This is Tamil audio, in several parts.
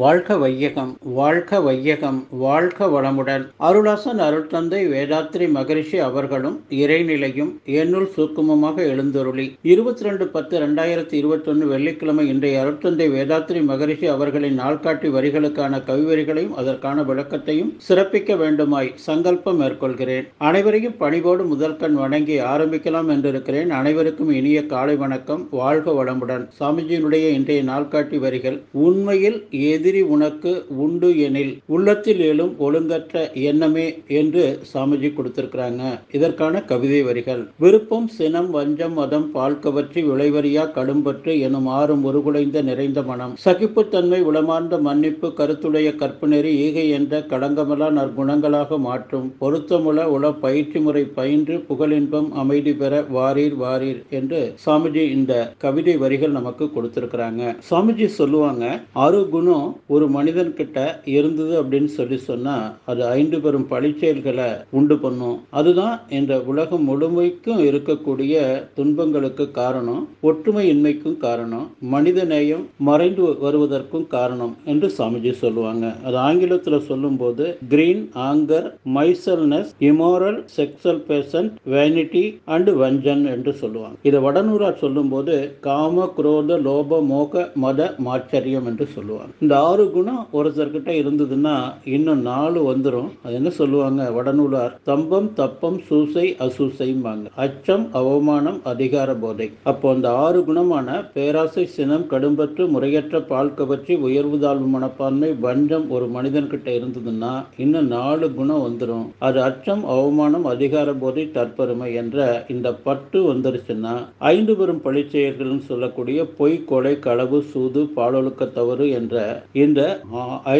வாழ்க வையகம் வாழ்க வையகம் வாழ்க வளமுடன். அருளாசன் அருள் தந்தை வேதாத்ரி மகரிஷி அவர்களும் இறைநிலையும் என்னுள் சூக்குமமாக எழுந்தருளி. இருபத்தி ரெண்டு பத்து ரெண்டாயிரத்தி இருபத்தொன்னு வெள்ளிக்கிழமை இன்றைய அருட்தந்தை வேதாத்ரி மகரிஷி அவர்களின் நாள்காட்டி வரிகளுக்கான கவிவரிகளையும் அதற்கான விளக்கத்தையும் சிறப்பிக்க வேண்டுமாய் சங்கல்பம் மேற்கொள்கிறேன். அனைவரையும் பணிவோடு முதல் கண் வணங்கி ஆரம்பிக்கலாம் என்றிருக்கிறேன். அனைவருக்கும் இனிய காலை வணக்கம். வாழ்க வளமுடன். சாமிஜியினுடைய இன்றைய நாள்காட்டி வரிகள் உண்மையில் ஏது எதிரி உனக்கு உண்டு எனில் உள்ளத்தில் எழும் ஒழுங்கற்ற எண்ணமே என்று சாமிஜி கொடுத்திருக்கிறாங்க. இதற்கான கவிதை வரிகள். விருப்பம் சினம் வஞ்சம் மதம் பால் கவற்றி விளைவரியா கடும்பற்று எனும் ஆறும் ஒருகுலைந்த நிறைந்த மனம். சகிப்புத்தன்மை உளமார்ந்த மன்னிப்பு கருத்துடைய கற்பனெறி ஈகை என்ற கடங்கமலா நற்குணங்களாக மாற்றும். பொருத்தமுள உள பயிற்சி முறை பயின்று புகழின்பம் அமைதி பெற வாரீர் வாரீர் என்று சாமிஜி இந்த கவிதை வரிகள் நமக்கு கொடுத்திருக்கிறாங்க. சாமிஜி சொல்லுவாங்க அருகுணம் குணம் ஒரு மனிதன் கிட்ட இருந்தது அப்படின்னு சொல்லி சொன்னா அது ஐந்து பெரும் பழிச்செயல்களை உண்டு பண்ணும். அதுதான் இந்த உலகம் முழுமைக்கும் இருக்கக்கூடிய துன்பங்களுக்கு காரணம் ஒற்றுமையின்மைக்கும் காரணம் மனித நேயம் மறைந்து வருவதற்கும் காரணம் என்று சாமிஜி சொல்லுவாங்க. அது ஆங்கிலத்தில் சொல்லும்போது greed anger miserliness immoral sexual passion vanity and vengeance என்று சொல்லுவாங்க. இதை வடநூறா சொல்லும்போது காம குரோத லோப மோக மத மாச்சரியம் என்று சொல்லுவாங்க. இந்த ஆறு குணம் ஒருத்தர்கிட்ட இருந்ததுன்னா இன்னும் நாலு வந்துடும் அது என்ன சொல்லுவாங்க? வடநூலார் தம்பம் தப்பம் சூசை அசூசைம்பாங்க. அச்சம் அவமானம் அதிகார போதை. அப்போ அந்த ஆறு குணமான பேராசை சினம் கடும்பற்று முறையற்ற பால் கவர்ச்சி உயர்வு தாழ்வு மனப்பான்மை வஞ்சம் ஒரு மனிதன்கிட்ட இருந்ததுன்னா இன்னும் நாலு குணம் வந்துடும் அது அச்சம் அவமானம் அதிகார போதை தற்பெருமை என்ற இந்த பட்டு வந்துருச்சுன்னா ஐந்து பெரும் பழிச்செயல்கள்னு சொல்லக்கூடிய பொய் கொலை களவு சூது பாலொழுக்க தவறு என்ற இந்த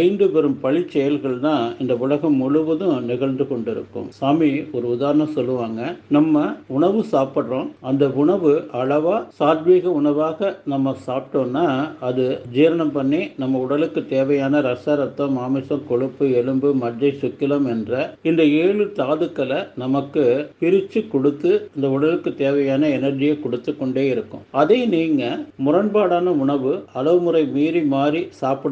ஐந்து பெரும் பழி செயல்கள் தான் இந்த உலகம் முழுவதும் நிகழ்ந்து கொண்டிருக்கும். சாமி ஒரு உதாரணம் சொல்லுவாங்க. நம்ம உணவு சாப்பிட்றோம். அந்த உணவு அளவா சாத்வீக உணவாக நம்ம சாப்பிட்டோம்னா அது ஜீரணம் பண்ணி நம்ம உடலுக்கு தேவையான ரச ரத்தம் மாமிசம் கொழுப்பு எலும்பு மஜ்ஜை சுக்கிலம் என்ற இந்த ஏழு தாதுக்களை நமக்கு பிரித்து கொடுத்து இந்த உடலுக்கு தேவையான எனர்ஜியை கொடுத்து கொண்டே இருக்கும். அதை நீங்க முரண்பாடான உணவு அளவு முறை மீறி மாறி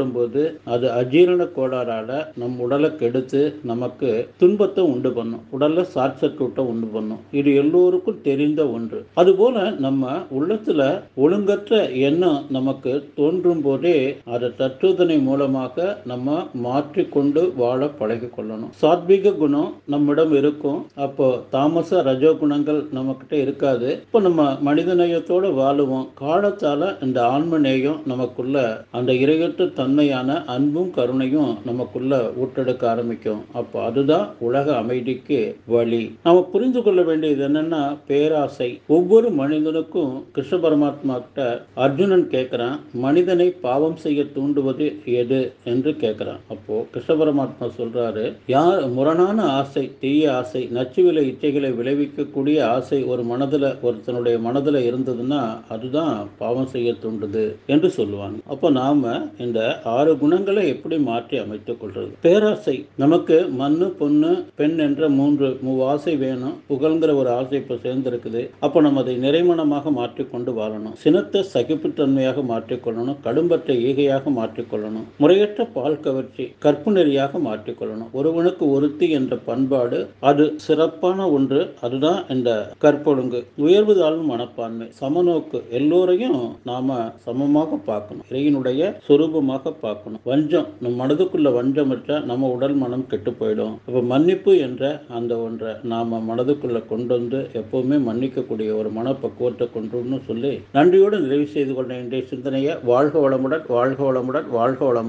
சாப்பிடும்போது அது அஜீரண கோளாறால நம் உடலை கெடுத்து நமக்கு துன்பத்தை உண்டு பண்ணும். உடல்ல ஷார்ட் சர்க்கியூட்டை உண்டு பண்ணும். இது எல்லோருக்கும் தெரிந்த ஒன்று. அதுபோல நம்ம உள்ளத்துல ஒழுங்கற்ற எண்ணம் நமக்கு தோன்றும் போதே அதை தற்றுதனை மூலமாக நம்ம மாற்றிக்கொண்டு வாழ பழகி கொள்ளணும். சாத்விக குணம் நம்மிடம் இருக்கும். அப்போ தாமச ரஜோ குணங்கள் நம்மக்கிட்ட இருக்காது. இப்போ நம்ம மனித நேயத்தோடு வாழுவோம். காலத்தால இந்த ஆன்ம நேயம் நமக்குள்ள அந்த இரையற்ற தன்மையான அன்பும் கருணையும் நமக்குள்ள ஊட்டெடுக்க ஆரம்பிக்கும். அப்போ அதுதான் உலக அமைதிக்கு வழி. நம்ம புரிந்து கொள்ள வேண்டியது என்னன்னா பேராசை. ஒவ்வொரு மனிதனுக்கும் கிருஷ்ண பரமாத்மா கிட்ட அர்ஜுனன் கேட்கிறான் மனிதனை பாவம் செய்ய தூண்டுவது எது? என்று கேட்கிறான் அப்போ கிருஷ்ண பரமாத்மா சொல்றாரு யார் முரணான ஆசை தீய ஆசை நச்சுவிலை இச்சைகளை விளைவிக்கக்கூடிய ஆசை ஒரு மனதில் ஒருத்தனுடைய மனதில் இருந்ததுன்னா அதுதான் பாவம் செய்ய தூண்டுது என்று சொல்லுவாங்க. அப்போ நாம இந்த ஆறு குணங்களை எப்படி மாற்றி அமைத்துக் கொள்றது பேராசை. நமக்கு மண்ணு பொண்ணு பெண் என்ற மூன்று மூவாசை வேணும் புகழ்ங்கிற ஒரு ஆசை இப்போ சேர்ந்திருக்குது. அப்போ நம்ம அதை நிறைமணமாக மாற்றிக்கொண்டு வாழணும். சினத்தை சகிப்புத்தன்மையாக மாற்றிக்கொள்ளணும் கடும்பற்ற ஈகையாக மாற்றிக்கொள்ளணும் முறையற்ற பால் கவர்ச்சி கற்பு நெறியாக மாற்றிக்கொள்ளணும் ஒருவனுக்கு ஒருத்தி என்ற பண்பாடு அது சிறப்பான ஒன்று அதுதான் இந்த கற்பொழுங்கு. உயர்வு தாழ்வு மனப்பான்மை. சமநோக்கு எல்லோரையும் நாம சமமாக பார்க்கணும். இறையினுடைய சுரூபமாக பார்க்கணும். வஞ்சம் நம் மனதுக்குள்ள வஞ்சம் வச்சா நம்ம உடல் மனம் கெட்டு போயிடும். அப்போ மன்னிப்பு என்ற அந்த ஒன்றை நாம மனதுக்குள்ள கொண்டு வந்து எப்பவுமே மன்னிக்கக்கூடிய ஒரு மனப்பக்குவத்தை கொண்டு சொல்லி நன்றியோடு நிறைவு செய்து கொண்ட இன்றைய சிந்தனையை வாழ்க வளமுடன் வாழ்க வளமுடன் வாழ்க வளமுடன்.